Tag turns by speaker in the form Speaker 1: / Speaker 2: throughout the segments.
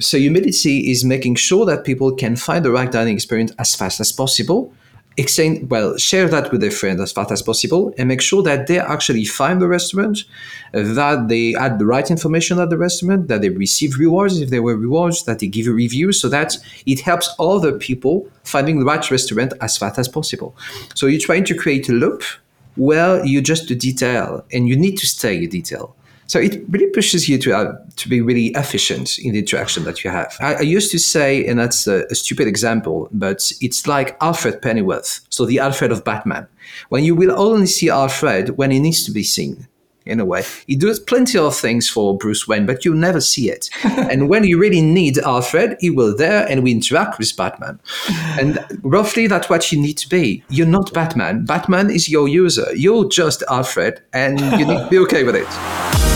Speaker 1: So humility is making sure that people can find the right dining experience as fast as possible. Exchange, well, share that with their friends as fast as possible and make sure that they actually find the restaurant, uh, that they add the right information at the restaurant, that they receive rewards if there were rewards, that they give a review so that it helps other people finding the right restaurant as fast as possible. So you're trying to create a loop where you just the detail and you need to stay a detail. So it really pushes you to uh, to be really efficient in the interaction that you have. I, I used to say, and that's a, a, stupid example, but it's like Alfred Pennyworth, so the Alfred of Batman. When you will only see Alfred when he needs to be seen. In a way, he does plenty of things for Bruce Wayne, but you never see it. and when you really need Alfred, he will there, and we interact with Batman. And roughly, that's what you need to be. You're not Batman. Batman is your user. You're just Alfred, and you need to be okay with it.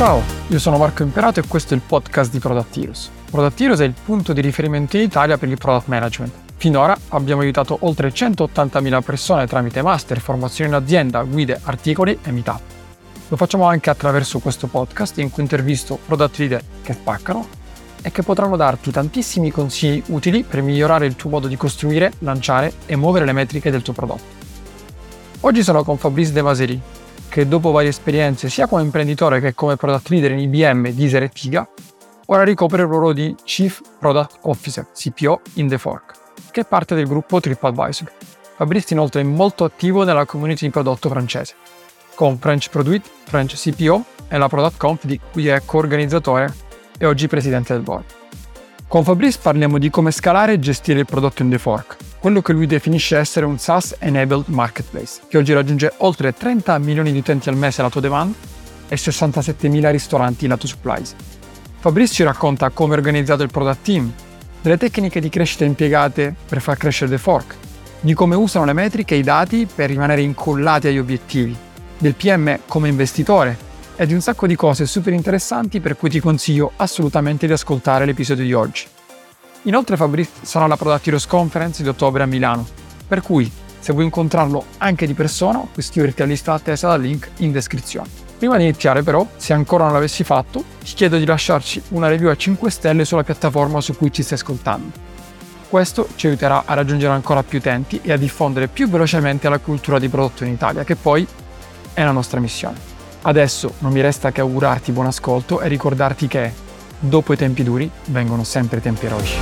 Speaker 2: Ciao, io sono Marco Imperato e questo è il podcast di Product Heroes. È il punto di riferimento in Italia per il product management. Finora abbiamo aiutato oltre 180.000 persone tramite master, formazioni in azienda, guide, articoli e meetup. Lo facciamo anche attraverso questo podcast in cui intervisto product leader che spaccano e che potranno darti tantissimi consigli utili per migliorare il tuo modo di costruire, lanciare e muovere le metriche del tuo prodotto. Oggi sono con Fabrice De Maseri, che dopo varie esperienze sia come imprenditore che come product leader in IBM, Deezer e Tiga, ora ricopre il ruolo di Chief Product Officer, CPO, in The Fork, che è parte del gruppo TripAdvisor. Fabrizio inoltre è molto attivo nella community di prodotto francese, con French Produit, French CPO e la Product Conf di cui è co-organizzatore e oggi presidente del board. Con Fabrice parliamo di come scalare e gestire il prodotto in The Fork, quello che lui definisce essere un SaaS-enabled marketplace, che oggi raggiunge oltre 30 milioni di utenti al mese lato demand e 67 mila ristoranti lato supplies. Fabrice ci racconta come è organizzato il product team, delle tecniche di crescita impiegate per far crescere The Fork, di come usano le metriche e i dati per rimanere incollati agli obiettivi, del PM come investitore e di un sacco di cose super interessanti per cui ti consiglio assolutamente di ascoltare l'episodio di oggi. Inoltre Fabrizio sarà alla Product Heroes Conference di ottobre a Milano, per cui se vuoi incontrarlo anche di persona puoi iscriverti alla lista attesa dal link in descrizione. Prima di iniziare però, se ancora non l'avessi fatto, ti chiedo di lasciarci una review a 5 stelle sulla piattaforma su cui ci stai ascoltando. Questo ci aiuterà a raggiungere ancora più utenti e a diffondere più velocemente la cultura di prodotto in Italia, che poi è la nostra missione. Adesso non mi resta che augurarti buon ascolto e ricordarti che dopo i tempi duri vengono sempre i tempi eroici.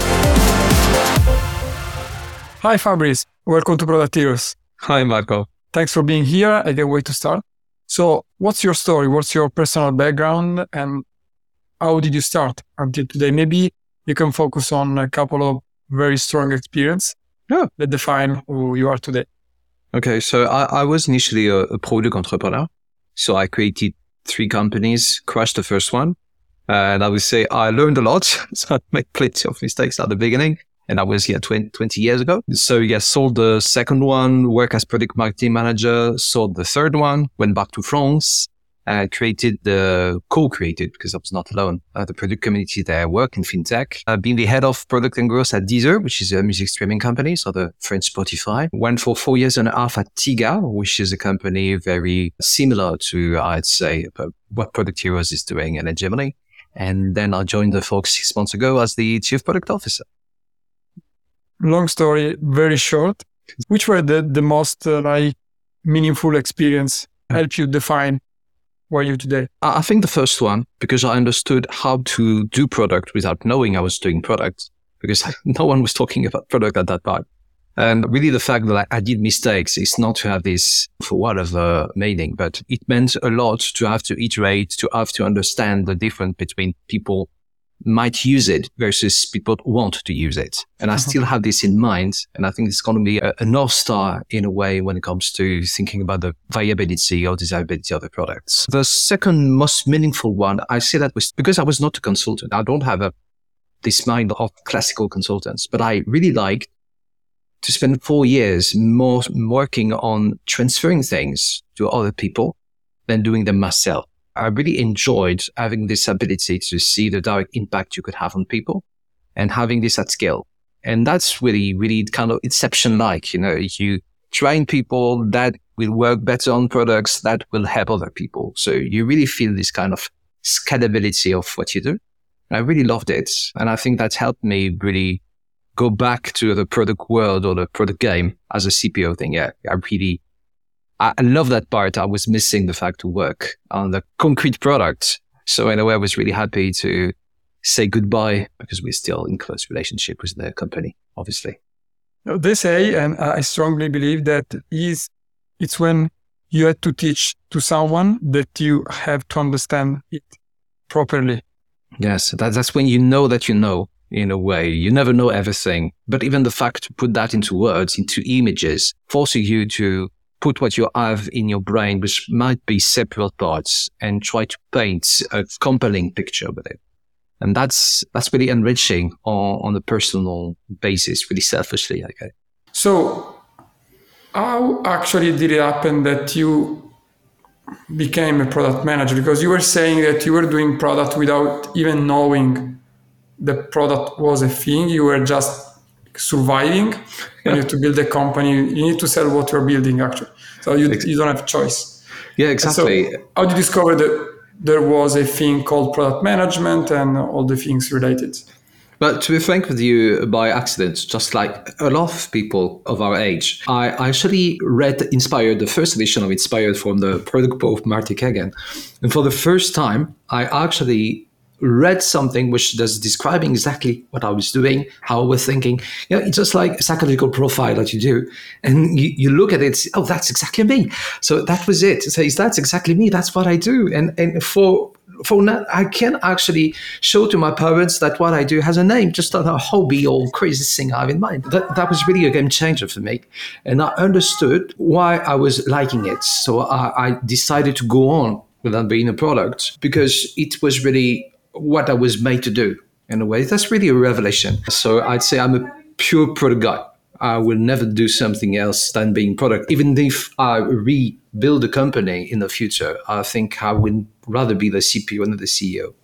Speaker 2: Hi Fabrice, welcome to Product Heroes.
Speaker 1: Hi Marco.
Speaker 2: Thanks for being here. I can't wait to start. So, what's your story? What's your personal background and how did you start until today? Maybe you can focus on a couple of very strong experience yeah. that define who you are today.
Speaker 1: Okay, so I, I was initially a, a product entrepreneur. So I created three companies, crushed the first one. And I would say I learned a lot. so I made plenty of mistakes at the beginning. And I was, yeah, 20, 20 years ago. So yeah, sold the second one, work as product marketing manager, sold the third one, went back to France, uh, created the co-created because I was not alone. Uh, the product community there, work in fintech. I've been the head of product and growth at Deezer, which is a music streaming company, so the French Spotify. Went for four years and a half at Thiga, which is a company very similar to, I'd say, what Product Heroes is doing in Germany. And then I joined the Fork six months ago as the chief product officer.
Speaker 2: Long story, very short. Which were the, the most uh, like meaningful experience help you define were you today?
Speaker 1: I think the first one, because I understood how to do product without knowing I was doing product, because no one was talking about product at that time. And really the fact that I did mistakes is not to have this for whatever meaning, but it meant a lot to have to iterate, to have to understand the difference between people might use it versus people want to use it. And I uh-huh. still have this in mind. And I think it's going to be a, a, North Star in a way when it comes to thinking about the viability or desirability of the products. The second most meaningful one, I say that was because I was not a consultant. I don't have a, this mind of classical consultants, but I really like to spend four years more working on transferring things to other people than doing them myself. I really enjoyed having this ability to see the direct impact you could have on people and having this at scale. And that's really, really kind of inception like, you know, you train people that will work better on products that will help other people. So you really feel this kind of scalability of what you do. I really loved it. And I think that helped me really go back to the product world or the product game as a CPO thing. Yeah, I really, I love that part. I was missing the fact to work on the concrete product. So in a way, I was really happy to say goodbye because we're still in close relationship with the company, obviously.
Speaker 2: They say, and I strongly believe that is it's when you had to teach to someone that you have to understand it properly.
Speaker 1: Yes, that, that's when you know that you know in a way. You never know everything. But even the fact to put that into words, into images, forcing you to put what you have in your brain, which might be separate parts, and try to paint a compelling picture with it. And that's that's really enriching on, on a personal basis, really selfishly, I guess.
Speaker 2: So how actually did it happen that you became a product manager? Because you were saying that you were doing product without even knowing the product was a thing. You were just surviving. you need to build a company. You need to sell what you're building, actually. So you, you don't have a choice.
Speaker 1: Yeah, exactly.
Speaker 2: So how did you discover that there was a thing called product management and all the things related?
Speaker 1: But to be frank with you, by accident, just like a lot of people of our age, I actually read Inspired, the first edition of Inspired from the product book of Marty Cagan. And for the first time, I actually read something which does describing exactly what I was doing, how I was thinking. You know, it's just like a psychological profile that you do. And you, you look at it, oh, that's exactly me. So that was it. So that's exactly me. That's what I do. And and for for now, I can actually show to my parents that what I do has a name, just not a hobby or crazy thing I have in mind. That, that was really a game changer for me. And I understood why I was liking it. So I, I decided to go on without being a product because it was really what I was made to do in a way. That's really a revelation. So I'd say I'm a pure product guy. I will never do something else than being product. Even if I rebuild a company in the future, I think I would rather be the CPO than the CEO.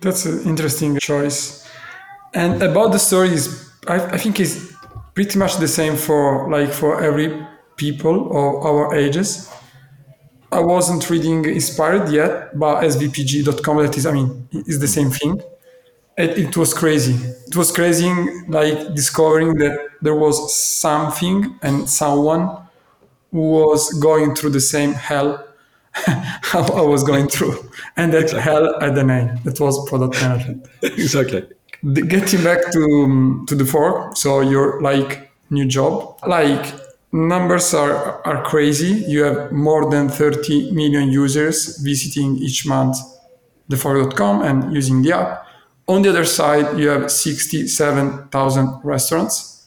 Speaker 2: That's an interesting choice. And about the stories, I, I think it's pretty much the same for like for every people of our ages. I wasn't reading Inspired yet, but svpg.com, that is, I mean, is the same thing. It, it, was crazy. It was crazy, like discovering that there was something and someone who was going through the same hell I was going through. And that exactly. hell had a name. That was product management.
Speaker 1: exactly.
Speaker 2: Getting back to, um, to the fork, so your like new job, like numbers are, are crazy. You have more than 30 million users visiting each month thefork.com and using the app. On the other side, you have 67,000 restaurants.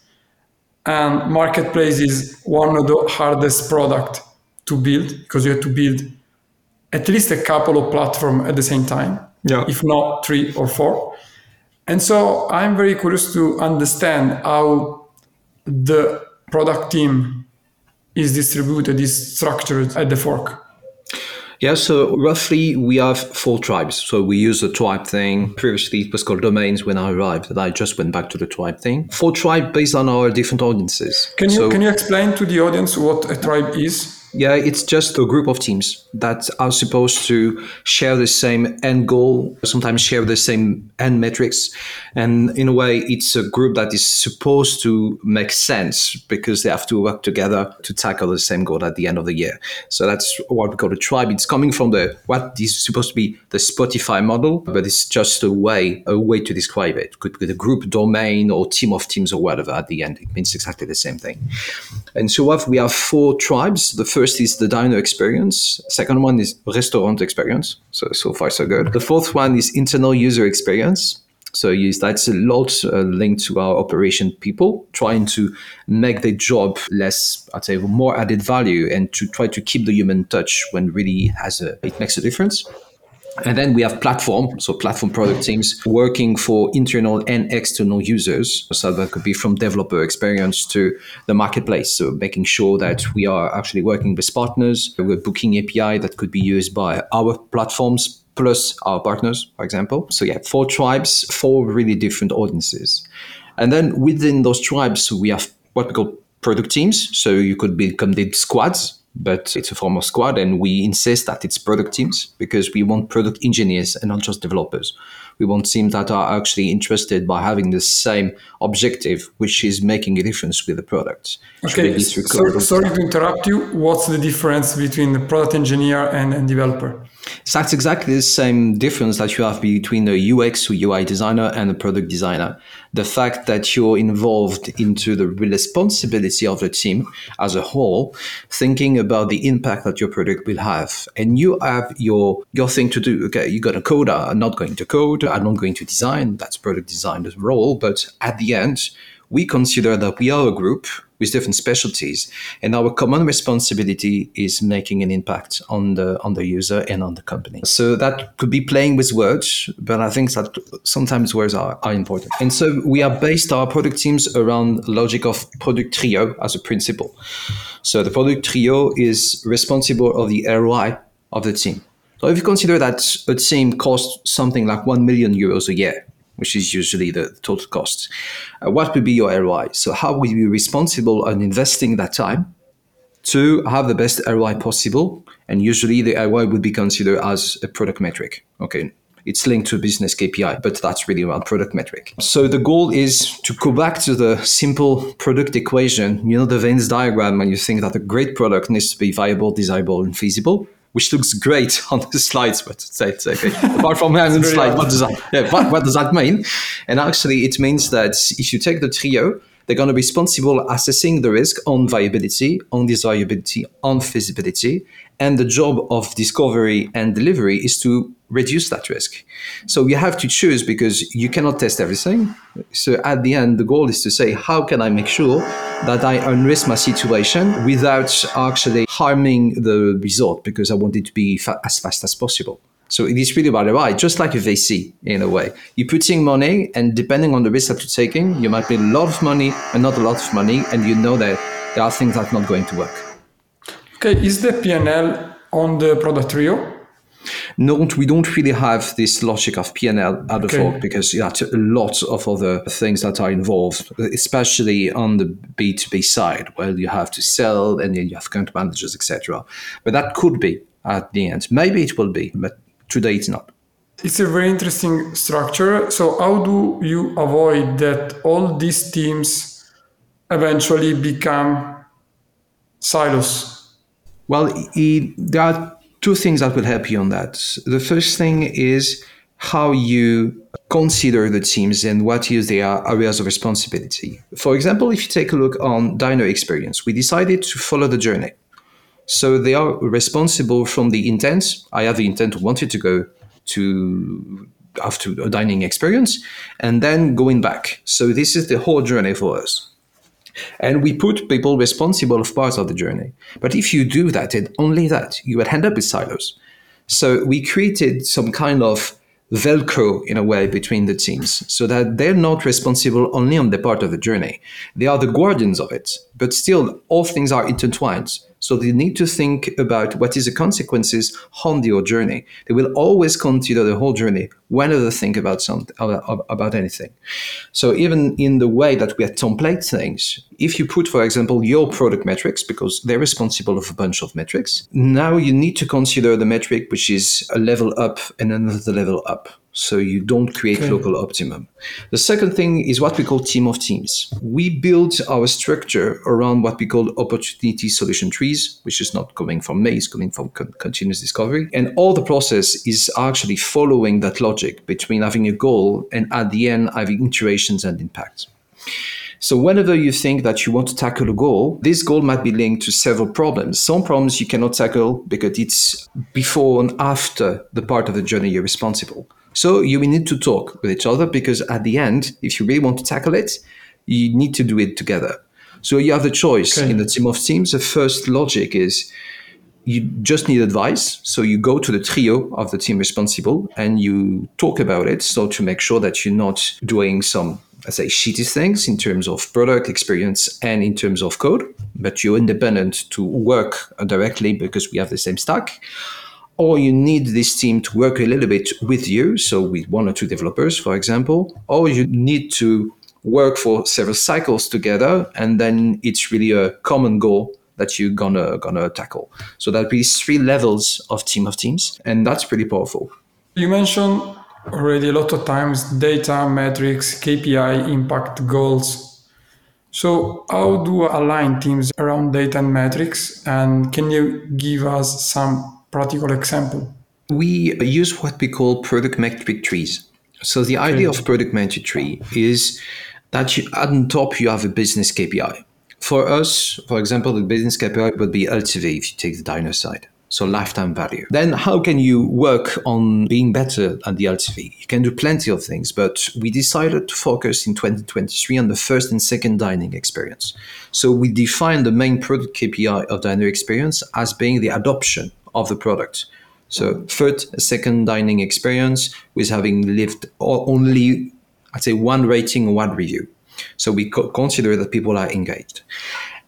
Speaker 2: And marketplace is one of the hardest product to build because you have to build at least a couple of platforms at the same time, yeah. if not three or four. And so I'm very curious to understand how the product team is distributed, is structured at the fork.
Speaker 1: Yeah, so roughly we have four tribes. So we use the tribe thing. Previously it was called domains when I arrived, and I just went back to the tribe thing. Four tribe based on our different audiences.
Speaker 2: Can you
Speaker 1: so,
Speaker 2: can you explain to the audience what a tribe is?
Speaker 1: Yeah, it's just a group of teams that are supposed to share the same end goal, sometimes share the same end metrics. And in a way, it's a group that is supposed to make sense because they have to work together to tackle the same goal at the end of the year. So that's what we call a tribe. It's coming from the what is supposed to be the Spotify model, but it's just a way, a way to describe it. Could be the group domain or team of teams or whatever at the end. It means exactly the same thing. And so what we have four tribes. The first first is the diner experience. Second one is restaurant experience. So so far so good. The fourth one is internal user experience. So that's a lot uh, linked to our operation people trying to make their job less, I'd say, more added value, and to try to keep the human touch when really has a it makes a difference. And then we have platform, so platform product teams working for internal and external users. So that could be from developer experience to the marketplace. So making sure that we are actually working with partners. We're booking API that could be used by our platforms plus our partners, for example. So yeah, four tribes, four really different audiences. And then within those tribes, we have what we call product teams. So you could become the squads but it's a form of squad and we insist that it's product teams because we want product engineers and not just developers We want teams that are actually interested by having the same objective, which is making a difference with the product.
Speaker 2: Okay, so, sorry to interrupt you. What's the difference between the product engineer and, and developer?
Speaker 1: So that's exactly the same difference that you have between a UX or UI designer and a product designer. The fact that you're involved into the responsibility of the team as a whole, thinking about the impact that your product will have. And you have your your thing to do. Okay, you're gonna code, uh, I'm not going to code, I'm not going to design. That's product designer's role. But at the end, we consider that we are a group with different specialties, and our common responsibility is making an impact on the on the user and on the company. So that could be playing with words, but I think that sometimes words are, are important. And so we are based our product teams around logic of product trio as a principle. So the product trio is responsible of the ROI of the team. So if you consider that a team costs something like 1 million euros a year, which is usually the total cost. Uh, what would be your ROI? So, how would you be responsible on investing that time to have the best ROI possible? And usually, the ROI would be considered as a product metric. Okay, it's linked to business KPI, but that's really around product metric. So the goal is to go back to the simple product equation. You know the Venn diagram, and you think that a great product needs to be viable, desirable, and feasible which looks great on the slides, but say it's okay. Apart from having the slide, what does that? Yeah, what, what does that mean? And actually, it means that if you take the trio, they're going to be responsible assessing the risk on viability, on desirability, on feasibility, and the job of discovery and delivery is to reduce that risk. So you have to choose because you cannot test everything. So at the end, the goal is to say, how can I make sure that I unrisk my situation without actually harming the result because I want it to be fa- as fast as possible. So it is really about the right, just like a VC in a way. You're putting money, and depending on the risk that you're taking, you might pay a lot of money and not a lot of money, and you know that there are things that are not going to work.
Speaker 2: Okay, is the PNL on the product trio?
Speaker 1: No, we don't really have this logic of PNL out of okay. because you have a lot of other things that are involved, especially on the B2B side, where you have to sell and you have account managers, etc. But that could be at the end. Maybe it will be, but today it's not.
Speaker 2: It's a very interesting structure. So, how do you avoid that all these teams eventually become silos?
Speaker 1: Well, it, there are two things that will help you on that. The first thing is how you consider the teams and what is their areas of responsibility. For example, if you take a look on Diner Experience, we decided to follow the journey. So they are responsible from the intent. I have the intent wanted to go to after a dining experience and then going back. So this is the whole journey for us. And we put people responsible of parts of the journey. But if you do that and only that, you would end up with silos. So we created some kind of Velcro in a way between the teams so that they're not responsible only on the part of the journey. They are the guardians of it, but still all things are intertwined. So they need to think about what is the consequences on your journey. They will always consider the whole journey whenever they think about something about anything. So even in the way that we template things, if you put, for example, your product metrics, because they're responsible of a bunch of metrics, now you need to consider the metric which is a level up and another level up so you don't create okay. local optimum. The second thing is what we call team of teams. We build our structure around what we call opportunity solution trees, which is not coming from me, it's coming from con- continuous discovery. And all the process is actually following that logic between having a goal and at the end having iterations and impact. So whenever you think that you want to tackle a goal, this goal might be linked to several problems. Some problems you cannot tackle because it's before and after the part of the journey you're responsible. So you will need to talk with each other because at the end, if you really want to tackle it, you need to do it together. So you have the choice okay. in the team of teams. The first logic is you just need advice. So you go to the trio of the team responsible and you talk about it. So to make sure that you're not doing some, let's say, shitty things in terms of product experience and in terms of code, but you're independent to work directly because we have the same stack or you need this team to work a little bit with you, so with one or two developers, for example, or you need to work for several cycles together, and then it's really a common goal that you're gonna gonna tackle. So that'd be three levels of team of teams, and that's pretty powerful.
Speaker 2: You mentioned already a lot of times data, metrics, KPI, impact, goals. So, how do align teams around data and metrics? And can you give us some practical example?
Speaker 1: We use what we call product metric trees. So, the idea of product metric tree is that you, on top you have a business KPI. For us, for example, the business KPI would be LTV if you take the diner side so lifetime value. Then how can you work on being better at the LTV? You can do plenty of things, but we decided to focus in 2023 on the first and second dining experience. So we defined the main product KPI of diner experience as being the adoption of the product. So first, second dining experience with having lived only, I'd say, one rating, one review. So we co- consider that people are engaged.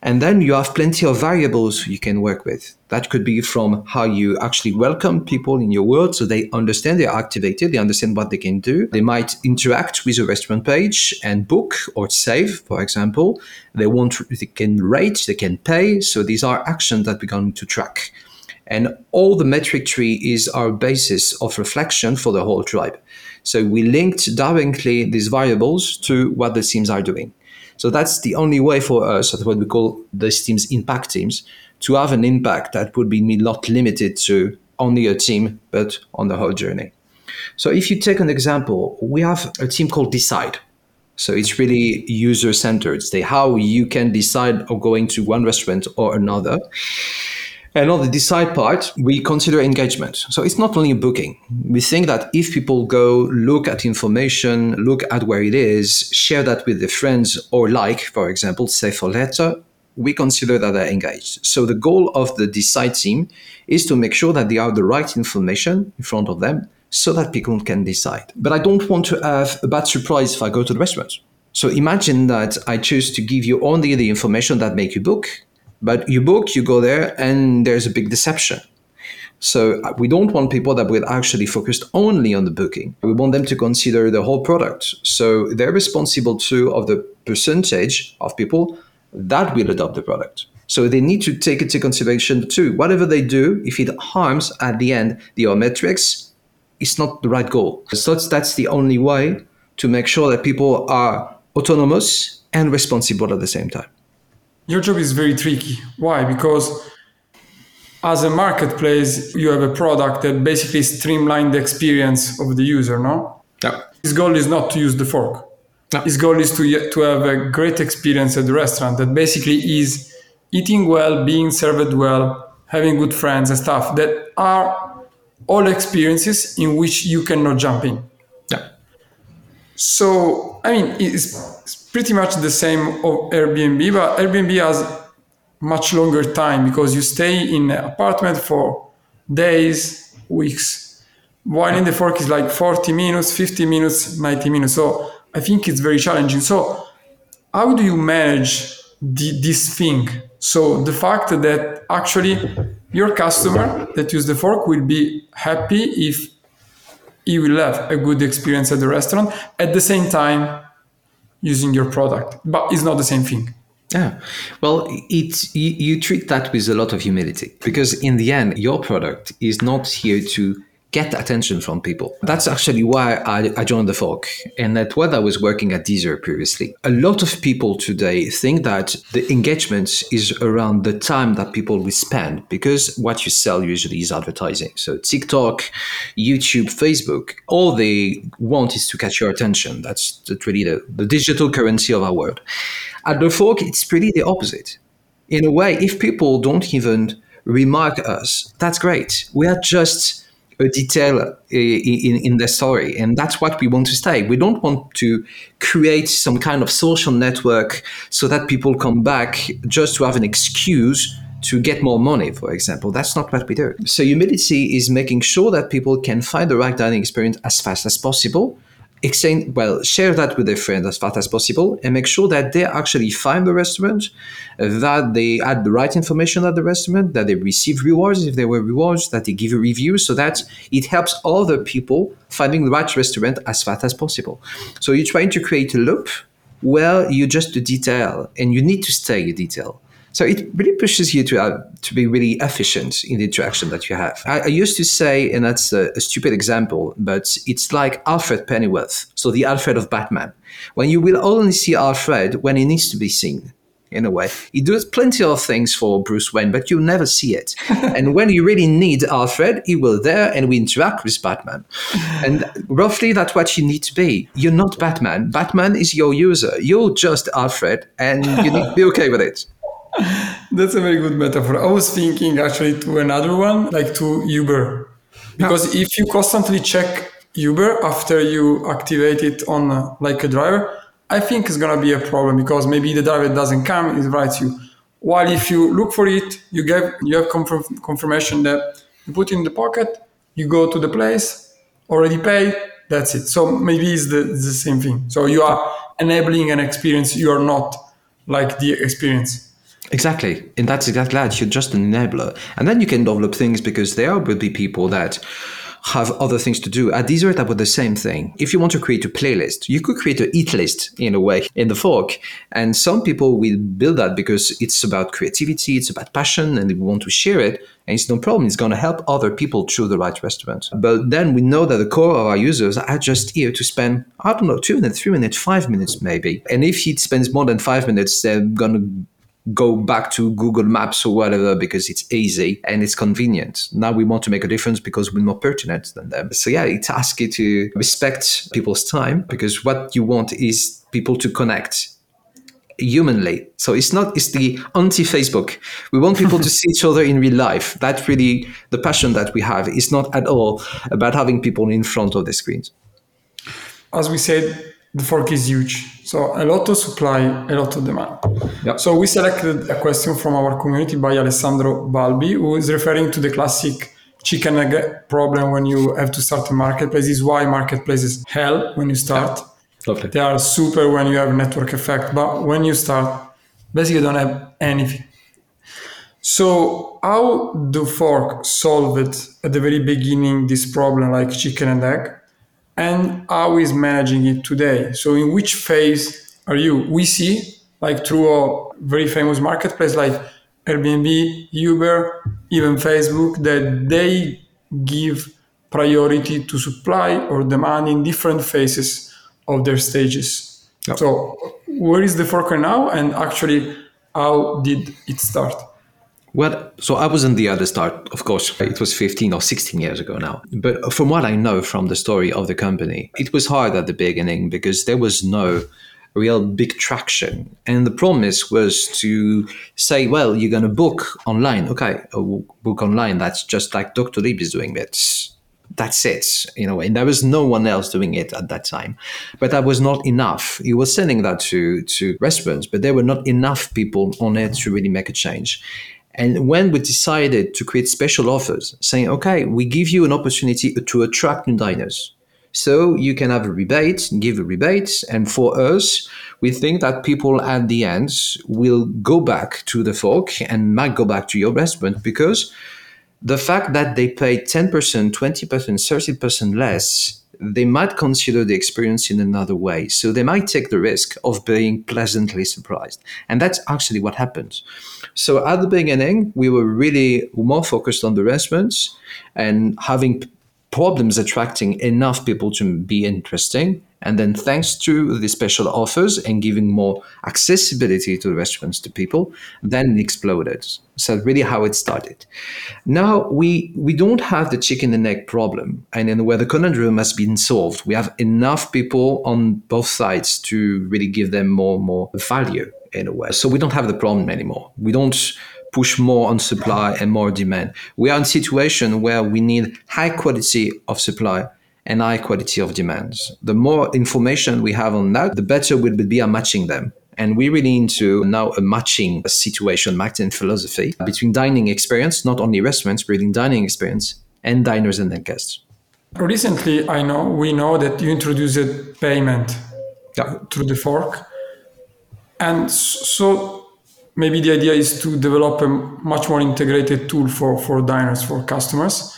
Speaker 1: And then you have plenty of variables you can work with. That could be from how you actually welcome people in your world so they understand they're activated, they understand what they can do. They might interact with a restaurant page and book or save, for example. They want they can rate, they can pay. So these are actions that we're going to track. And all the metric tree is our basis of reflection for the whole tribe. So we linked directly these variables to what the teams are doing. So that's the only way for us, at what we call these teams impact teams, to have an impact that would be not limited to only a team, but on the whole journey. So if you take an example, we have a team called Decide. So it's really user centered. It's how you can decide of going to one restaurant or another. And on the decide part, we consider engagement. So it's not only booking. We think that if people go look at information, look at where it is, share that with their friends, or like, for example, save for letter, we consider that they're engaged. So the goal of the decide team is to make sure that they have the right information in front of them so that people can decide. But I don't want to have a bad surprise if I go to the restaurant. So imagine that I choose to give you only the information that make you book but you book, you go there, and there's a big deception. So uh, we don't want people that will actually focus only on the booking. We want them to consider the whole product. So they're responsible too of the percentage of people that will adopt the product. So they need to take into consideration too. Whatever they do, if it harms at the end the metrics, it's not the right goal. So that's the only way to make sure that people are autonomous and responsible at the same time
Speaker 2: your job is very tricky. Why? Because as a marketplace, you have a product that basically streamlines the experience of the user, no?
Speaker 1: Yeah.
Speaker 2: His goal is not to use the fork. No. His goal is to, to have a great experience at the restaurant that basically is eating well, being served well, having good friends and stuff that are all experiences in which you cannot jump in.
Speaker 1: Yeah.
Speaker 2: So, I mean, it's pretty much the same of Airbnb, but Airbnb has much longer time because you stay in an apartment for days, weeks. While in the fork is like 40 minutes, 50 minutes, 90 minutes. So I think it's very challenging. So how do you manage the, this thing? So the fact that actually your customer that use the fork will be happy if he will have a good experience at the restaurant. At the same time, using your product, but it's not the same thing.
Speaker 1: Yeah. Well, it's you, you treat that with a lot of humility because in the end, your product is not here to get attention from people. That's actually why I, I, joined the Fork. And that what I was working at Deezer previously. A lot of people today think that the engagement is around the time that people will spend because what you sell usually is advertising. So TikTok, YouTube, Facebook, all they want is to catch your attention. That's really the, the digital currency of our world. At the Fork, it's pretty the opposite. In a way, if people don't even remark us, that's great. We are just a detail uh, in, in the story. And that's what we want to stay. We don't want to create some kind of social network so that people come back just to have an excuse to get more money, for example. That's not what we do. So humility is making sure that people can find the right dining experience as fast as possible exchange well share that with their friends as fast as possible and make sure that they actually find the restaurant uh, that they add the right information at the restaurant that they receive rewards. If there were rewards that they give a review so that it helps other people finding the right restaurant as fast as possible. So you're trying to create a loop where you just a detail and you need to stay a detail So it really pushes you to uh, to be really efficient in the interaction that you have. I, I used to say, and that's a, a, stupid example, but it's like Alfred Pennyworth, so the Alfred of Batman. When you will only see Alfred when he needs to be seen in a way. He does plenty of things for Bruce Wayne, but you never see it. and when you really need Alfred, he will there and we interact with Batman. And roughly that's what you need to be. You're not Batman. Batman is your user. You're just Alfred and you need to be okay with it.
Speaker 2: That's a very good metaphor. I was thinking actually to another one, like to Uber. Because if you constantly check Uber after you activate it on uh, like a driver, I think it's gonna be a problem because maybe the driver doesn't come, it writes you. While if you look for it, you get you have confirm, confirmation that you put in the pocket, you go to the place, already paid, that's it. So maybe it's the, it's the same thing. So you are enabling an experience you are not like the experience.
Speaker 1: Exactly. And that's exactly that. You're just an enabler. And then you can develop things because there will be people that have other things to do. At Deezer, about the same thing. If you want to create a playlist, you could create an eat list in a way in the fork. And some people will build that because it's about creativity, it's about passion, and they want to share it. And it's no problem. It's going to help other people choose the right restaurant. But then we know that the core of our users are just here to spend, I don't know, two minutes, three minutes, five minutes maybe. And if he spends more than five minutes, they're going to go back to Google Maps or whatever because it's easy and it's convenient. Now we want to make a difference because we're more pertinent than them. So yeah, it asks you to respect people's time because what you want is people to connect humanly. So it's not it's the anti-Facebook. We want people to see each other in real life. That's really the passion that we have. It's not at all about having people in front of the screens.
Speaker 2: As we said, the fork is huge. So a lot of supply, a lot of demand. Yep. So we selected a question from our community by Alessandro Balbi, who is referring to the classic chicken egg problem when you have to start a marketplace. This is why marketplaces hell when you start.
Speaker 1: Lovely.
Speaker 2: They are super when you have network effect, but when you start, basically you don't have anything. So how do fork solve it at the very beginning this problem like chicken and egg? And how is managing it today. So in which phase are you? We see like through a very famous marketplace like Airbnb, Uber, even Facebook that they give priority to supply or demand in different phases of their stages. Yep. So where is the forker now and actually how did it start?
Speaker 1: Well, so I was in the other start, of course. It was 15 or 16 years ago now. But from what I know from the story of the company, it was hard at the beginning because there was no real big traction. And the promise was to say, well, you're going to book online. Okay, uh, book online. That's just like Doctolib is doing it. That's it, you know, and there was no one else doing it at that time. But that was not enough. He was sending that to, to restaurants, but there were not enough people on it to really make a change. And when we decided to create special offers, saying, okay, we give you an opportunity to attract new diners. So you can have a rebate, give a rebate. And for us, we think that people at the end will go back to the fork and might go back to your restaurant because the fact that they pay 10%, 20%, 30% less they might consider the experience in another way. So they might take the risk of being pleasantly surprised. And that's actually what happens. So at the beginning, we were really more focused on the restaurants and having problems attracting enough people to be interesting. And then thanks to the special offers and giving more accessibility to restaurants to people, then it exploded. So really how it started. Now we we don't have the chicken and egg problem, and in where the conundrum has been solved, we have enough people on both sides to really give them more and more value in a way. So we don't have the problem anymore. We don't push more on supply and more demand. We are in a situation where we need high quality of supply and high quality of demands. The more information we have on that, the better we will be at matching them. And we really into now a matching situation, marketing philosophy between dining experience, not only restaurants, but in dining experience and diners and their guests.
Speaker 2: Recently, I know we know that you introduced payment yeah. through the fork, and so maybe the idea is to develop a much more integrated tool for, for diners, for customers.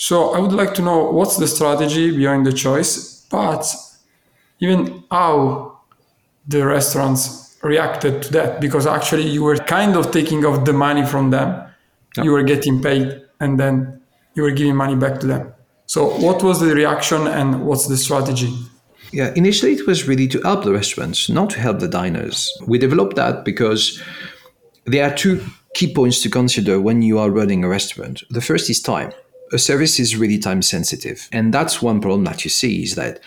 Speaker 2: So I would like to know what's the strategy behind the choice, but even how the restaurants reacted to that because actually you were kind of taking off the money from them. Yep. You were getting paid and then you were giving money back to them. So, what was the reaction and what's the strategy?
Speaker 1: Yeah, initially it was really to help the restaurants, not to help the diners. We developed that because there are two key points to consider when you are running a restaurant. The first is time. A service is really time sensitive. And that's one problem that you see is that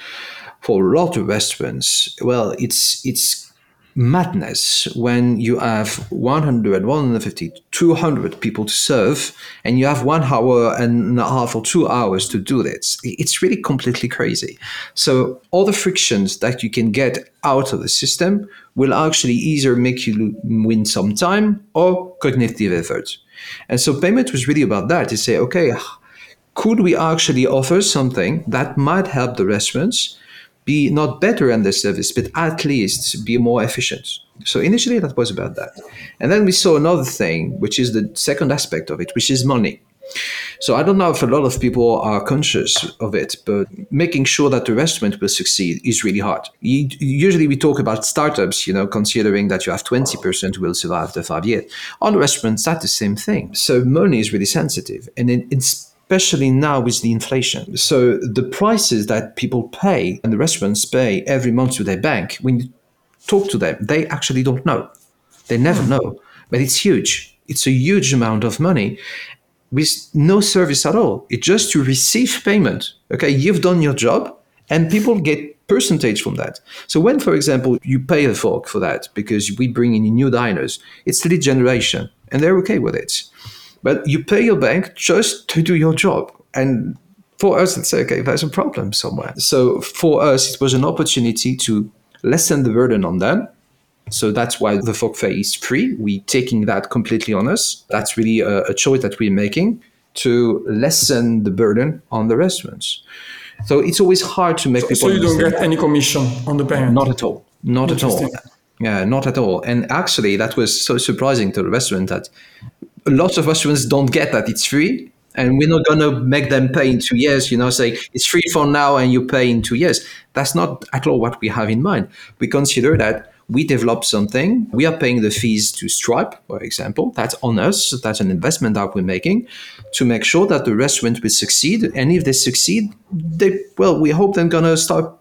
Speaker 1: for a lot of restaurants, well, it's it's madness when you have 100, 150, 200 people to serve and you have one hour and a half or two hours to do this. It's really completely crazy. So, all the frictions that you can get out of the system will actually either make you win some time or cognitive effort. And so, payment was really about that to say, okay, could we actually offer something that might help the restaurants? be not better in their service, but at least be more efficient. So initially that was about that. And then we saw another thing, which is the second aspect of it, which is money. So I don't know if a lot of people are conscious of it, but making sure that the restaurant will succeed is really hard. Usually we talk about startups, you know, considering that you have 20% will survive the five years. On restaurants, that's the same thing. So money is really sensitive. And it's especially now with the inflation. So the prices that people pay and the restaurants pay every month to their bank, when you talk to them, they actually don't know. They never hmm. know. But it's huge. It's a huge amount of money with no service at all. It's just to receive payment. Okay, you've done your job and people get percentage from that. So when, for example, you pay a fork for that because we bring in new diners, it's lead generation and they're okay with it. But you pay your bank just to do your job. And for us, it's okay, if there's a problem somewhere. So for us, it was an opportunity to lessen the burden on them. So that's why the forfait is free. We taking that completely on us. That's really a, a choice that we're making to lessen the burden on the restaurants. So it's always hard to make so, people.
Speaker 2: So you don't get any commission on the payment.
Speaker 1: Not at all. Not at all. Yeah, not at all. And actually, that was so surprising to the restaurant that lots of restaurants don't get that it's free and we're not going to make them pay in two years you know say it's free for now and you pay in two years. That's not at all what we have in mind. We consider that we develop something we are paying the fees to Stripe for example that's on us that's an investment that we're making to make sure that the restaurant will succeed and if they succeed they well we hope they're going to start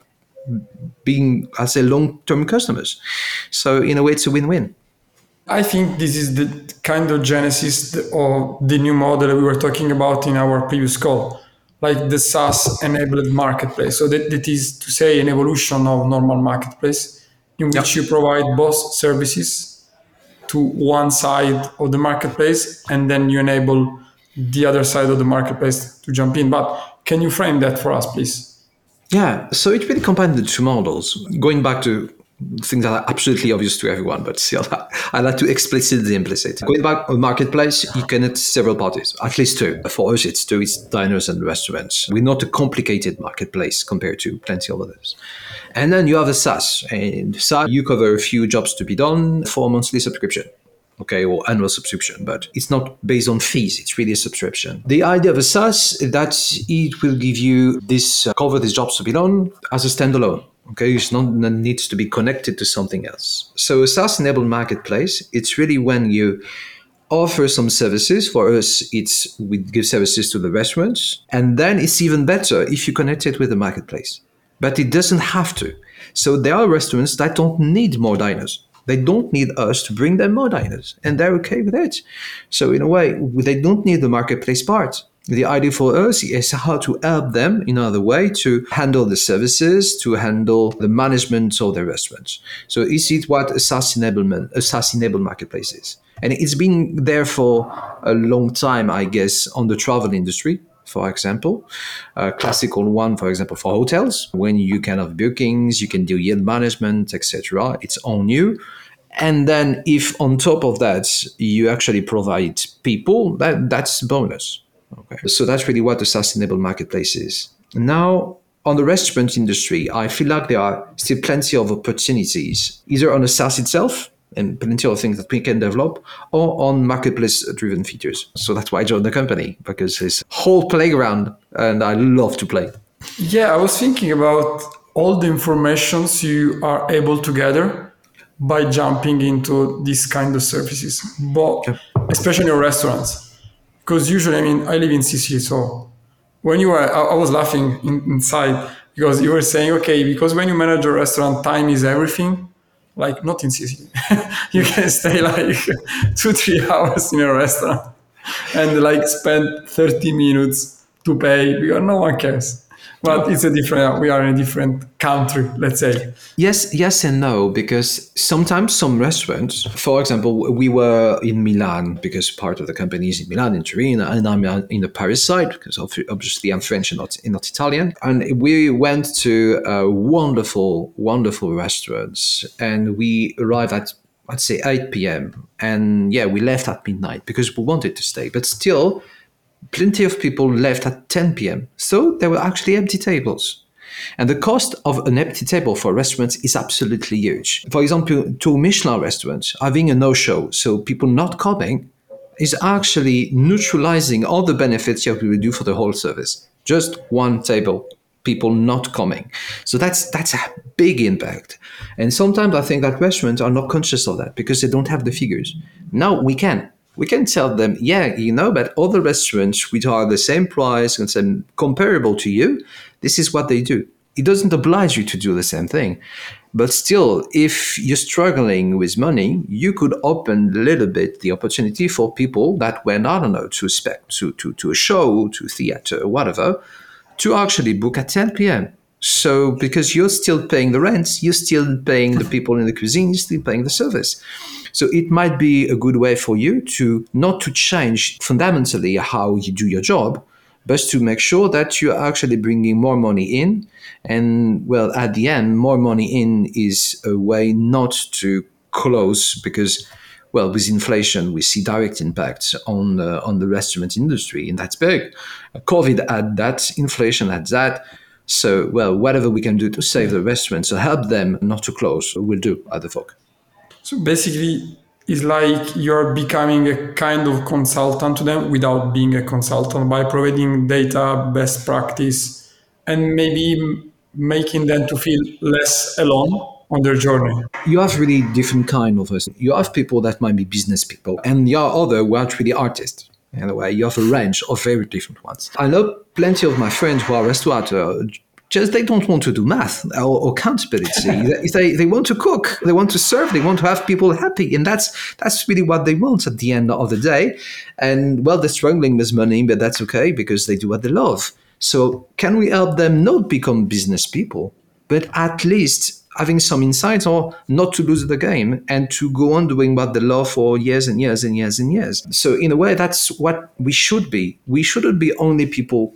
Speaker 1: being as a long-term customers. So in a way it's a win-win
Speaker 2: I think this is the kind of genesis of the new model we were talking about in our previous call, like the SaaS enabled marketplace. So that, that is to say an evolution of normal marketplace in which yep. you provide both services to one side of the marketplace and then you enable the other side of the marketplace to jump in. But can you frame that for us, please?
Speaker 1: Yeah, so it really combined the two models. Going back to things that are absolutely obvious to everyone, but still, I like to explicit the implicit. Going back a marketplace, you connect several parties, at least two. For us, it's two, it's diners and restaurants. We're not a complicated marketplace compared to plenty of others. And then you have a SaaS. And SaaS, you cover a few jobs to be done for a monthly subscription okay, or annual subscription, but it's not based on fees. It's really a subscription. The idea of a SaaS is that it will give you this uh, cover these jobs to be done as a standalone. Okay, it's not needs to be connected to something else. So a SaaS-enabled marketplace, it's really when you offer some services. For us, it's we give services to the restaurants, and then it's even better if you connect it with the marketplace. But it doesn't have to. So there are restaurants that don't need more diners. They don't need us to bring them more diners, and they're okay with it. So in a way, they don't need the marketplace part the idea for us is how to help them in another way to handle the services, to handle the management of their restaurants. So is it what a enabled marketplace is? And it's been there for a long time, I guess, on the travel industry. For example, a classical one, for example, for hotels, when you can have bookings, you can do yield management, etc. It's all new. And then if on top of that you actually provide people, that that's bonus. Okay. So that's really what the SaaS-enabled marketplace is. Now, on the restaurant industry, I feel like there are still plenty of opportunities, either on the SaaS itself and plenty of things that we can develop, or on marketplace driven features. So that's why I joined the company because it's a whole playground and I love to play.
Speaker 2: Yeah, I was thinking about all the informations you are able to gather by jumping into these kind of services, but especially in restaurants. Because usually, I mean, I live in Sicily, so when you were, I, I was laughing in, inside because you were saying, okay, because when you manage a restaurant, time is everything. Like not in Sicily, you can stay like two, three hours in a restaurant and like spend 30 minutes to pay because no one cares but it's a different we are in a different country let's say
Speaker 1: yes yes and no because sometimes some restaurants for example we were in milan because part of the company is in milan in turin and i'm in the paris side because obviously i'm french and not, not italian and we went to wonderful wonderful restaurants and we arrived at I'd say 8 p.m. And yeah, we left at midnight because we wanted to stay. But still, plenty of people left at 10 p.m. So there were actually empty tables. And the cost of an empty table for restaurants is absolutely huge. For example, to Michelin restaurants, having a no show, so people not coming, is actually neutralizing all the benefits you to do for the whole service. Just one table, people not coming. So that's that's a big impact. And sometimes I think that restaurants are not conscious of that because they don't have the figures. Now we can we can tell them, yeah, you know, but other restaurants which are the same price and same comparable to you, this is what they do. It doesn't oblige you to do the same thing. But still, if you're struggling with money, you could open a little bit the opportunity for people that went, I don't know, to spec to, to, to a show, to theater, whatever, to actually book at 10 p.m. So because you're still paying the rents, you're still paying the people in the cuisine, you're still paying the service. So it might be a good way for you to not to change fundamentally how you do your job, but to make sure that you're actually bringing more money in. And well, at the end, more money in is a way not to close because well, with inflation, we see direct impacts on uh, on the restaurant industry, and that's big. COVID had that, inflation had that. So, well, whatever we can do to save the restaurants, to help them not to close, we'll do at the Fork.
Speaker 2: So basically, it's like you're becoming a kind of consultant to them without being a consultant by providing data, best practice, and maybe making them to feel less alone on their journey.
Speaker 1: You have really different kind of us. You have people that might be business people, and you are other who are really artists. In a way, you have a range of very different ones. I know plenty of my friends who are restaurateurs just they don't want to do math or, or accountability. they, they want to cook, they want to serve, they want to have people happy, and that's that's really what they want at the end of the day. And well, they're struggling with money, but that's okay because they do what they love. So can we help them not become business people, but at least having some insights or not to lose the game and to go on doing what they love for years and years and years and years. So in a way, that's what we should be. We shouldn't be only people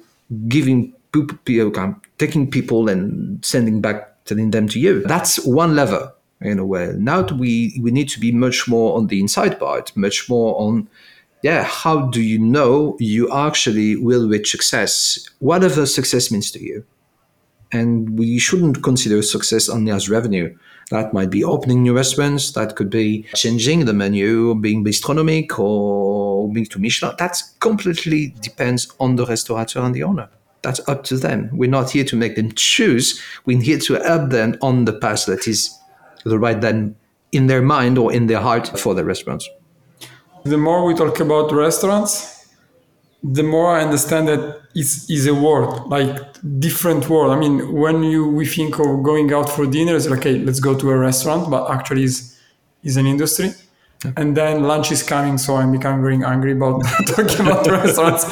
Speaker 1: giving people, uh, taking people and sending back, telling them to you. That's one lever in a way. Now we we need to be much more on the inside part, much more on yeah, how do you know you actually will reach success, whatever success means to you? And we shouldn't consider success only as revenue. That might be opening new restaurants, that could be changing the menu, being bistronomic or being to Michelin. That completely depends on the restaurateur and the owner that's up to them. We're not here to make them choose. We're here to help them on the path that is the right then in their mind or in their heart for the restaurants.
Speaker 2: The more we talk about restaurants, the more I understand that it's, it's a world, like different world. I mean, when you we think of going out for dinner, it's like, okay, let's go to a restaurant, but actually is is an industry. And then lunch is coming so i'm becoming very angry about talking about restaurants.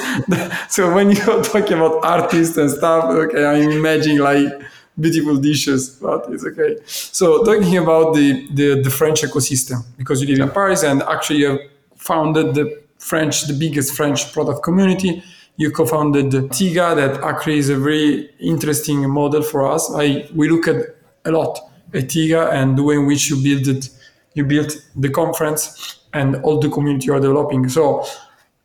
Speaker 2: So when you're talking about artists and stuff okay i'm imagining like beautiful dishes but it's okay. So talking about the the, the french ecosystem because you live in paris and actually you have founded the french the biggest french product community you co-founded Thiga that actually is a very interesting model for us i we look at a lot at Thiga and the way in which you build it you built the conference and all the community you are developing. So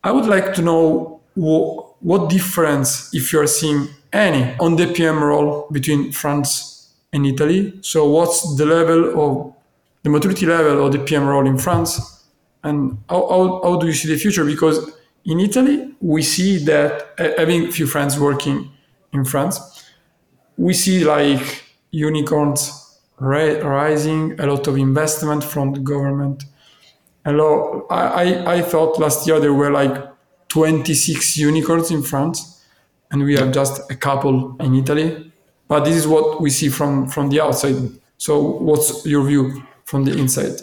Speaker 2: I would like to know wh- what difference, if you're seeing any, on the PM role between France and Italy. So what's the level of the maturity level of the PM role in France, and how, how, how do you see the future? Because in Italy, we see that having a few friends working in France, we see like unicorns rising, a lot of investment from the government. Hello, I, I, I thought last year there were like 26 unicorns in France, and we have just a couple in Italy. But this is what we see from, from the outside. So, what's your view from the inside?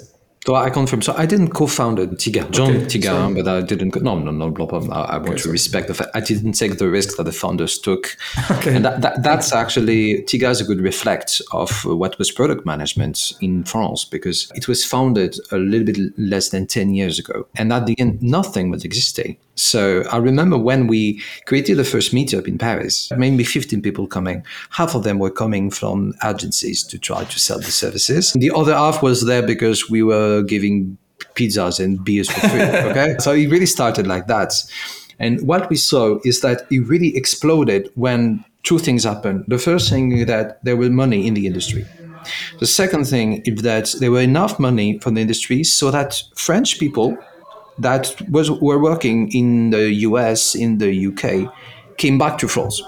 Speaker 1: So I confirm. So I didn't co-found Thiga, John okay, Thiga, but I didn't. No, no, no problem. I, I want okay, to respect the fact I didn't take the risk that the founders took. Okay. And that, that, that's actually Thiga is a good reflect of what was product management in France because it was founded a little bit less than ten years ago, and at the end, nothing was existing. So I remember when we created the first meetup in Paris, maybe 15 people coming. Half of them were coming from agencies to try to sell the services. The other half was there because we were giving pizzas and beers for free. Okay. so it really started like that. And what we saw is that it really exploded when two things happened. The first thing is that there was money in the industry. The second thing is that there were enough money from the industry so that French people that was were working in the US, in the UK, came back to France.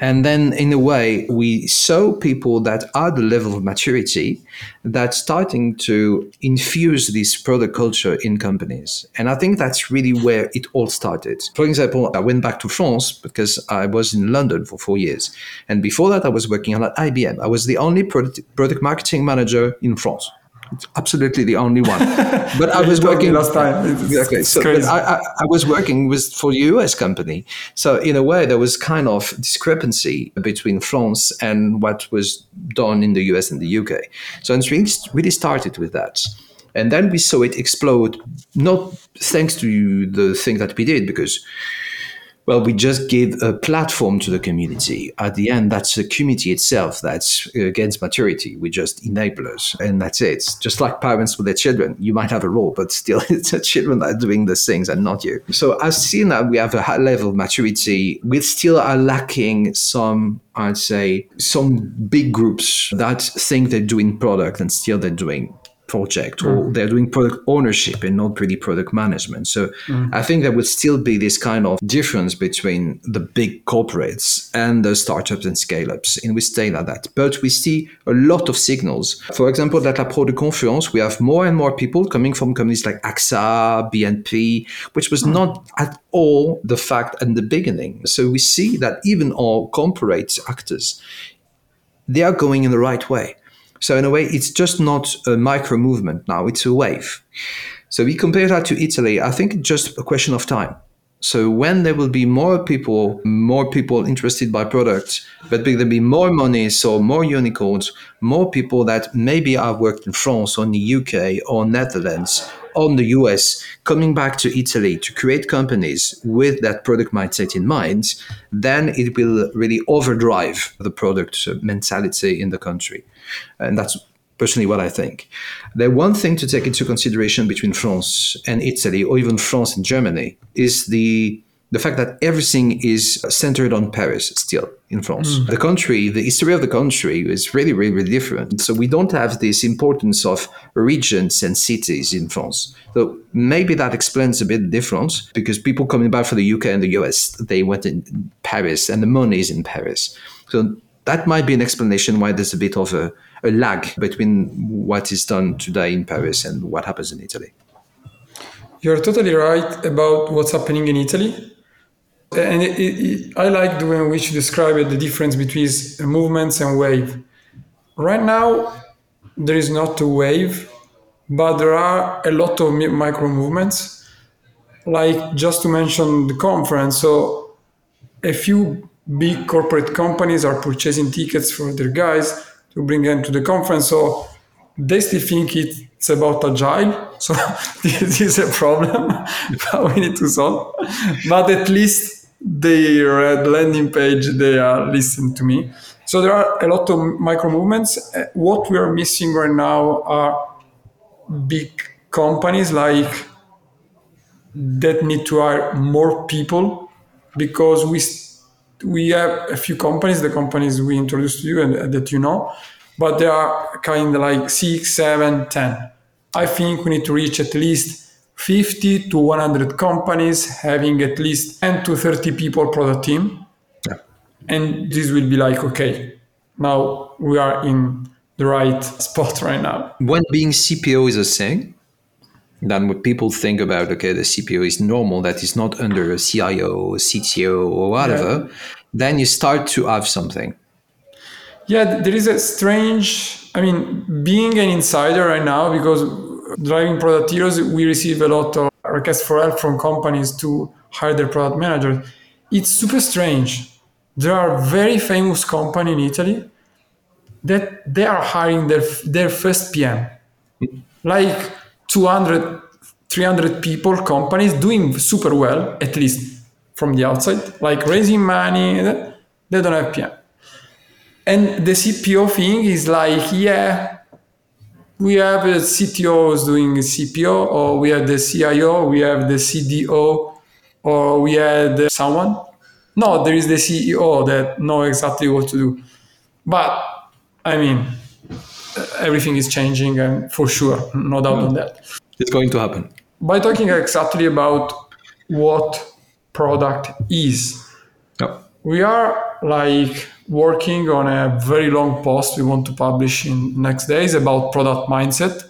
Speaker 1: And then, in a way, we saw people that are the level of maturity that starting to infuse this product culture in companies. And I think that's really where it all started. For example, I went back to France because I was in London for four years. And before that, I was working at IBM. I was the only product, product marketing manager in France. It's absolutely the only one. But I was working
Speaker 2: last time. It's,
Speaker 1: exactly. so I, I, I, was working with for a US company. So in a way, there was kind of discrepancy between France and what was done in the US and the UK. So it really, really started with that. And then we saw it explode, not thanks to the thing that we did, because well, we just give a platform to the community. At the end, that's the community itself that's against maturity. We just enablers, and that's it. Just like parents with their children, you might have a role, but still, it's the children that are doing these things and not you. So I've seen that we have a high level of maturity. We still are lacking some, I'd say, some big groups that think they're doing product and still they're doing project or mm. they're doing product ownership and not really product management. So mm. I think there would still be this kind of difference between the big corporates and the startups and scale ups. And we stay like that. But we see a lot of signals. For example, at La Product Conference, we have more and more people coming from companies like AXA, BNP, which was mm. not at all the fact in the beginning. So we see that even our corporate actors, they are going in the right way. So in a way, it's just not a micro movement now; it's a wave. So we compare that to Italy. I think it's just a question of time. So when there will be more people, more people interested by products, but there will be more money, so more unicorns, more people that maybe have worked in France or in the UK or Netherlands or in the US coming back to Italy to create companies with that product mindset in mind, then it will really overdrive the product mentality in the country. And that's personally what I think. The one thing to take into consideration between France and Italy, or even France and Germany, is the the fact that everything is centered on Paris still in France. Mm. The country, the history of the country is really, really, really different. So we don't have this importance of regions and cities in France. So maybe that explains a bit the difference because people coming back from the UK and the US, they went in Paris and the money is in Paris. So that might be an explanation why there's a bit of a, a lag between what is done today in Paris and what happens in Italy.
Speaker 2: You're totally right about what's happening in Italy. And it, it, I like the way in which you describe it, the difference between movements and wave. Right now, there is not a wave, but there are a lot of micro movements. Like just to mention the conference, so a few big corporate companies are purchasing tickets for their guys to bring them to the conference. So they still think it's about agile. So this is a problem that we need to solve. But at least they read landing page, they are listening to me. So there are a lot of micro movements. Uh, what we are missing right now are big companies like that need to hire more people because we we have a few companies, the companies we introduced to you and uh, that you know, but they are kind of like six, seven, ten. I think we need to reach at least 50 to 100 companies having at least 10 to 30 people product team. Yeah. And this will be like, okay, now we are in the right spot right now.
Speaker 1: When being CPO is a thing, then what people think about, okay, the CPO is normal, that is not under a CIO, CTO, or whatever, yeah. then you start to have something.
Speaker 2: Yeah, there is a strange, I mean, being an insider right now, because driving product heroes, we receive a lot of requests for help from companies to hire their product managers It's super strange. There are very famous company in Italy that they are hiring their their first PM. Hmm. Like 200, 300 people, companies doing super well, at least from the outside, like raising money, they don't have PM. And the CPO thing is like, yeah, we have CTOs doing CPO, or we have the CIO, we have the CDO, or we had someone. No, there is the CEO that know exactly what to do. But I mean, everything is changing, and for sure, no doubt on that.
Speaker 1: It's going to happen.
Speaker 2: By talking exactly about what product is, yep. we are like working on a very long post we want to publish in next days about product mindset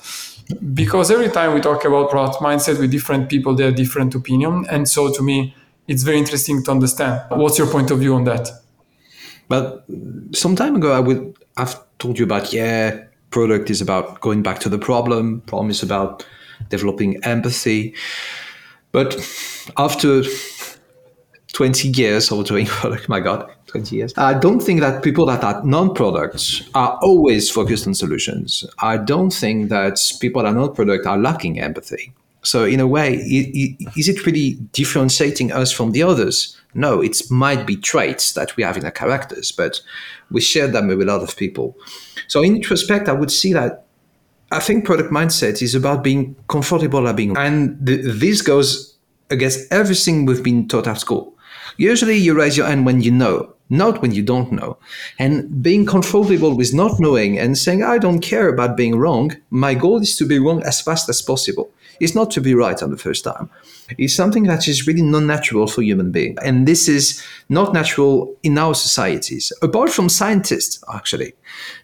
Speaker 2: because every time we talk about product mindset with different people they have different opinion and so to me it's very interesting to understand what's your point of view on that
Speaker 1: but some time ago i would i've told you about yeah product is about going back to the problem problem is about developing empathy but after 20 years of doing product my god 20 years. I don't think that people that are non-products are always focused on solutions. I don't think that people that are non-product are lacking empathy. So in a way, is it really differentiating us from the others? No, it might be traits that we have in our characters, but we share them with a lot of people. So in retrospect, I would see that I think product mindset is about being comfortable at being, and this goes against everything we've been taught at school. Usually, you raise your hand when you know not when you don't know. And being comfortable with not knowing and saying, I don't care about being wrong, my goal is to be wrong as fast as possible. It's not to be right on the first time. It's something that is really non natural for human beings. And this is not natural in our societies, apart from scientists, actually.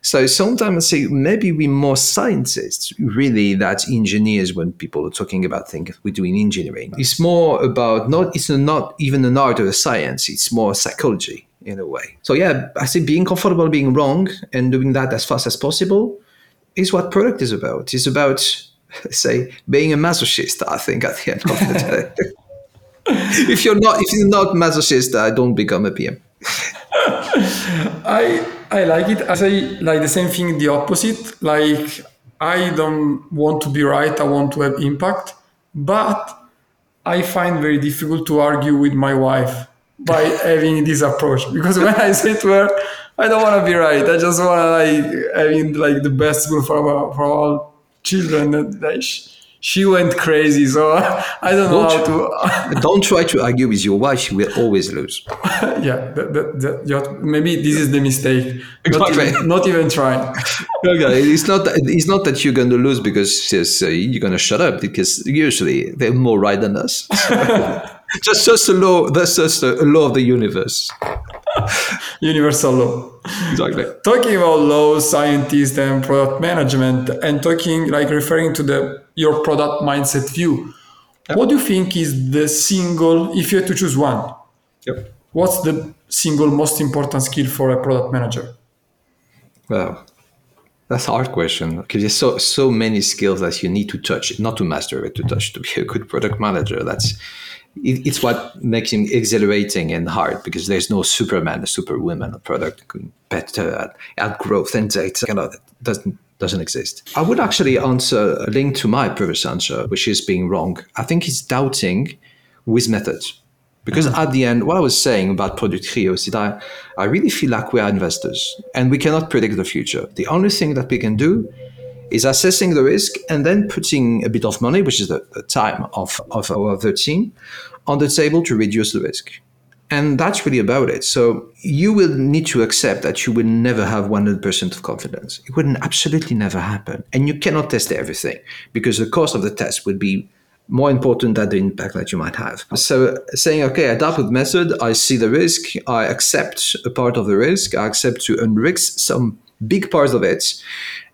Speaker 1: So sometimes I say maybe we're more scientists, really, that engineers when people are talking about things we do in engineering. It's more about not, it's not even an art or a science, it's more psychology in a way. So yeah, I think being comfortable being wrong and doing that as fast as possible is what product is about. It's about say being a masochist. I think at the end of the day. if you're not if you're not masochist, I don't become a PM.
Speaker 2: I I like it. I say like the same thing, the opposite. Like I don't want to be right. I want to have impact, but I find very difficult to argue with my wife by having this approach because when I say to her, I don't want to be right. I just want to like having like the best school for our, for all children. And like, she went crazy, so I don't know don't
Speaker 1: how to. don't try to argue with your wife; she will always lose.
Speaker 2: yeah, that, that, that, maybe this is the mistake. Not, even, not even trying.
Speaker 1: okay, it's not. That, it's not that you're going to lose because uh, you're going to shut up. Because usually they're more right than us. just just a law. That's just a, law of the universe.
Speaker 2: Universal law.
Speaker 1: Exactly.
Speaker 2: Talking about laws, scientists, and product management, and talking like referring to the your product mindset view. Yep. What do you think is the single, if you had to choose one?
Speaker 1: Yep.
Speaker 2: What's the single most important skill for a product manager?
Speaker 1: Well, that's a hard question because there's so so many skills that you need to touch, not to master, but to touch to be a good product manager. That's it, it's what makes him exhilarating and hard because there's no Superman, a Superwoman, a product better at, at growth and data. You know, that doesn't doesn't exist. I would actually answer a link to my previous answer, which is being wrong. I think he's doubting with methods. Because mm-hmm. at the end, what I was saying about Product Heroes is that I, I really feel like we are investors and we cannot predict the future. The only thing that we can do is assessing the risk and then putting a bit of money, which is the, the time of, of our the team, on the table to reduce the risk. And that's really about it. So you will need to accept that you will never have 100% of confidence. It will absolutely never happen. And you cannot test everything because the cost of the test would be more important than the impact that you might have. So saying, okay, I adapt with method, I see the risk, I accept a part of the risk, I accept to unrisk some big part of it,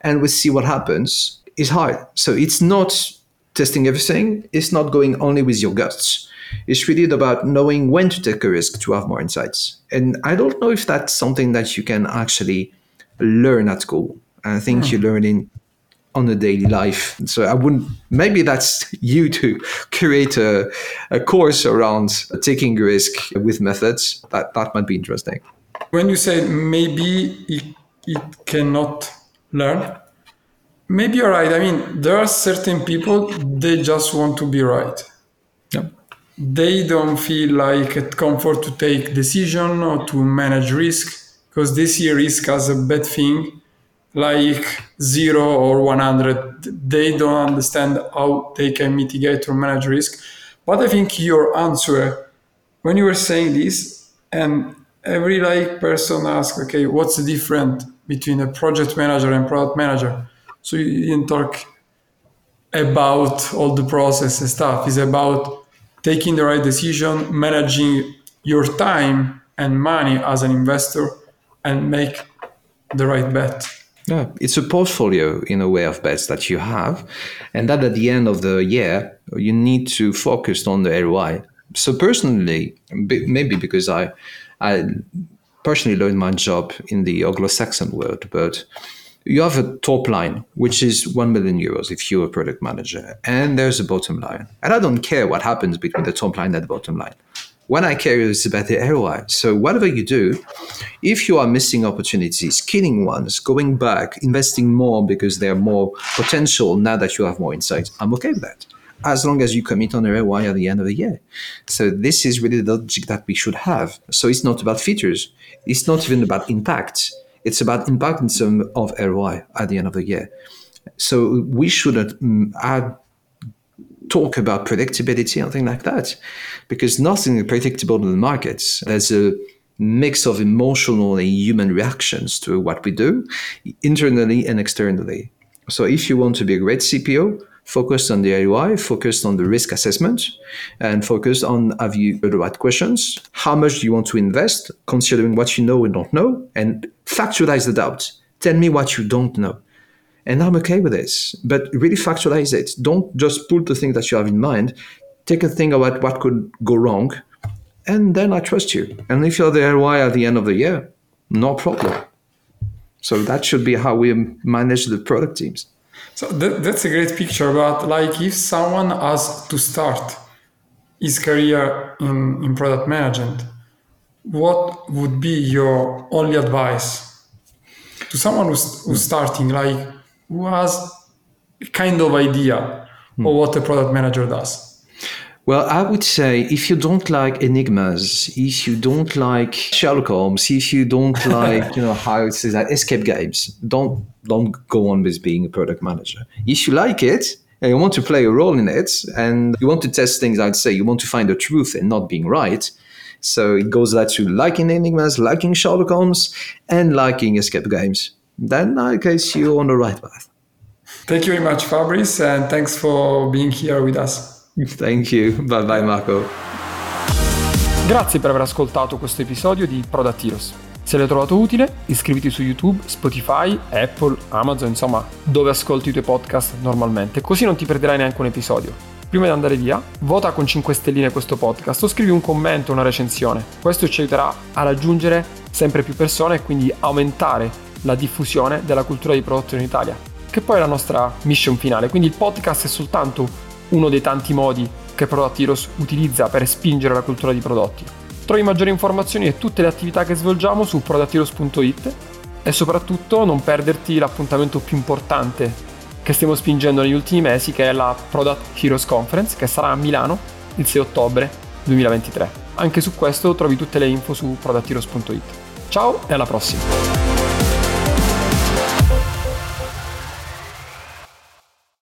Speaker 1: and we see what happens, is hard. So it's not testing everything. It's not going only with your guts. It's really about knowing when to take a risk to have more insights. And I don't know if that's something that you can actually learn at school. I think mm. you learn in on a daily life. So I wouldn't. Maybe that's you to create a, a course around taking risk with methods. That that might be interesting.
Speaker 3: When you say maybe it, it cannot learn, maybe you're right. I mean, there are certain people they just want to be right.
Speaker 1: Yeah.
Speaker 3: They don't feel like at comfort to take decision or to manage risk because they see risk as a bad thing like zero or 100 they don't understand how they can mitigate or manage risk but i think your answer when you were saying this and every like person asks okay what's the difference between a project manager and product manager. So you didn't talk about all the process and stuff. It's about taking the right decision managing your time and money as an investor and make the right bet.
Speaker 1: Yeah, it's a portfolio in a way of bets that you have, and that at the end of the year you need to focus on the ROI. So personally, maybe because I, I personally learned my job in the Anglo-Saxon world, but you have a top line which is 1 million euros if you're a product manager and there's a bottom line and i don't care what happens between the top line and the bottom line What I care is about the ROI. So whatever you do, if you are missing opportunities, killing ones, going back, investing more because there are more potential now that you have more insights, I'm okay with that. As long as you commit on ROI at the end of the year. So this is really the logic that we should have. So it's not about features. It's not even about impact. It's about impact in terms of ROI at the end of the year. So we shouldn't mm, add talk about predictability and things like that, because nothing is predictable in the markets. There's a mix of emotional and human reactions to what we do, internally and externally. So if you want to be a great CPO, focus on the ROI, focused on the risk assessment, and focused on have you the right questions? How much do you want to invest, considering what you know and don't know, and factualize the doubt. Tell me what you don't know. And I'm okay with this. But really factualize it. Don't just put the thing that you have in mind. Take a think about what could go wrong. And then I trust you. And if you're the ROI at the end of the year, no problem. So that should be how we manage the product teams.
Speaker 3: So that, that's a great picture. But like if someone has to start his career in, in product management, what would be your only advice to someone who's, who's starting? Like, who has a kind of idea hmm. of what a product manager does?
Speaker 1: Well, I would say if you don't like enigmas, if you don't like Sherlock Holmes, if you don't like, you know, how it says that escape games, don't don't go on with being a product manager. If you like it and you want to play a role in it and you want to test things, I'd say you want to find the truth and not being right. So it goes that to liking enigmas, liking Sherlock Holmes, and liking escape games then I guess you're on the right path.
Speaker 3: Thank you very much, Fabrice, and thanks for being here with us.
Speaker 1: Thank you. Bye bye, Marco.
Speaker 2: Grazie per aver ascoltato questo episodio di Product Heroes. Se l'hai trovato utile, iscriviti su YouTube, Spotify, Apple, Amazon, insomma, dove ascolti i tuoi podcast normalmente, così non ti perderai neanche un episodio. Prima di andare via, vota con 5 stelline questo podcast o scrivi un commento una recensione. Questo ci aiuterà a raggiungere sempre più persone e quindi aumentare la diffusione della cultura di prodotto in Italia, che poi è la nostra mission finale. Quindi il podcast è soltanto uno dei tanti modi che Product Heroes utilizza per spingere la cultura di prodotti. Trovi maggiori informazioni e tutte le attività che svolgiamo su productheroes.it e soprattutto non perderti l'appuntamento più importante che stiamo spingendo negli ultimi mesi che è la Product Heroes Conference che sarà a Milano il 6 ottobre 2023. Anche su questo trovi tutte le info su productheroes.it. Ciao e alla prossima!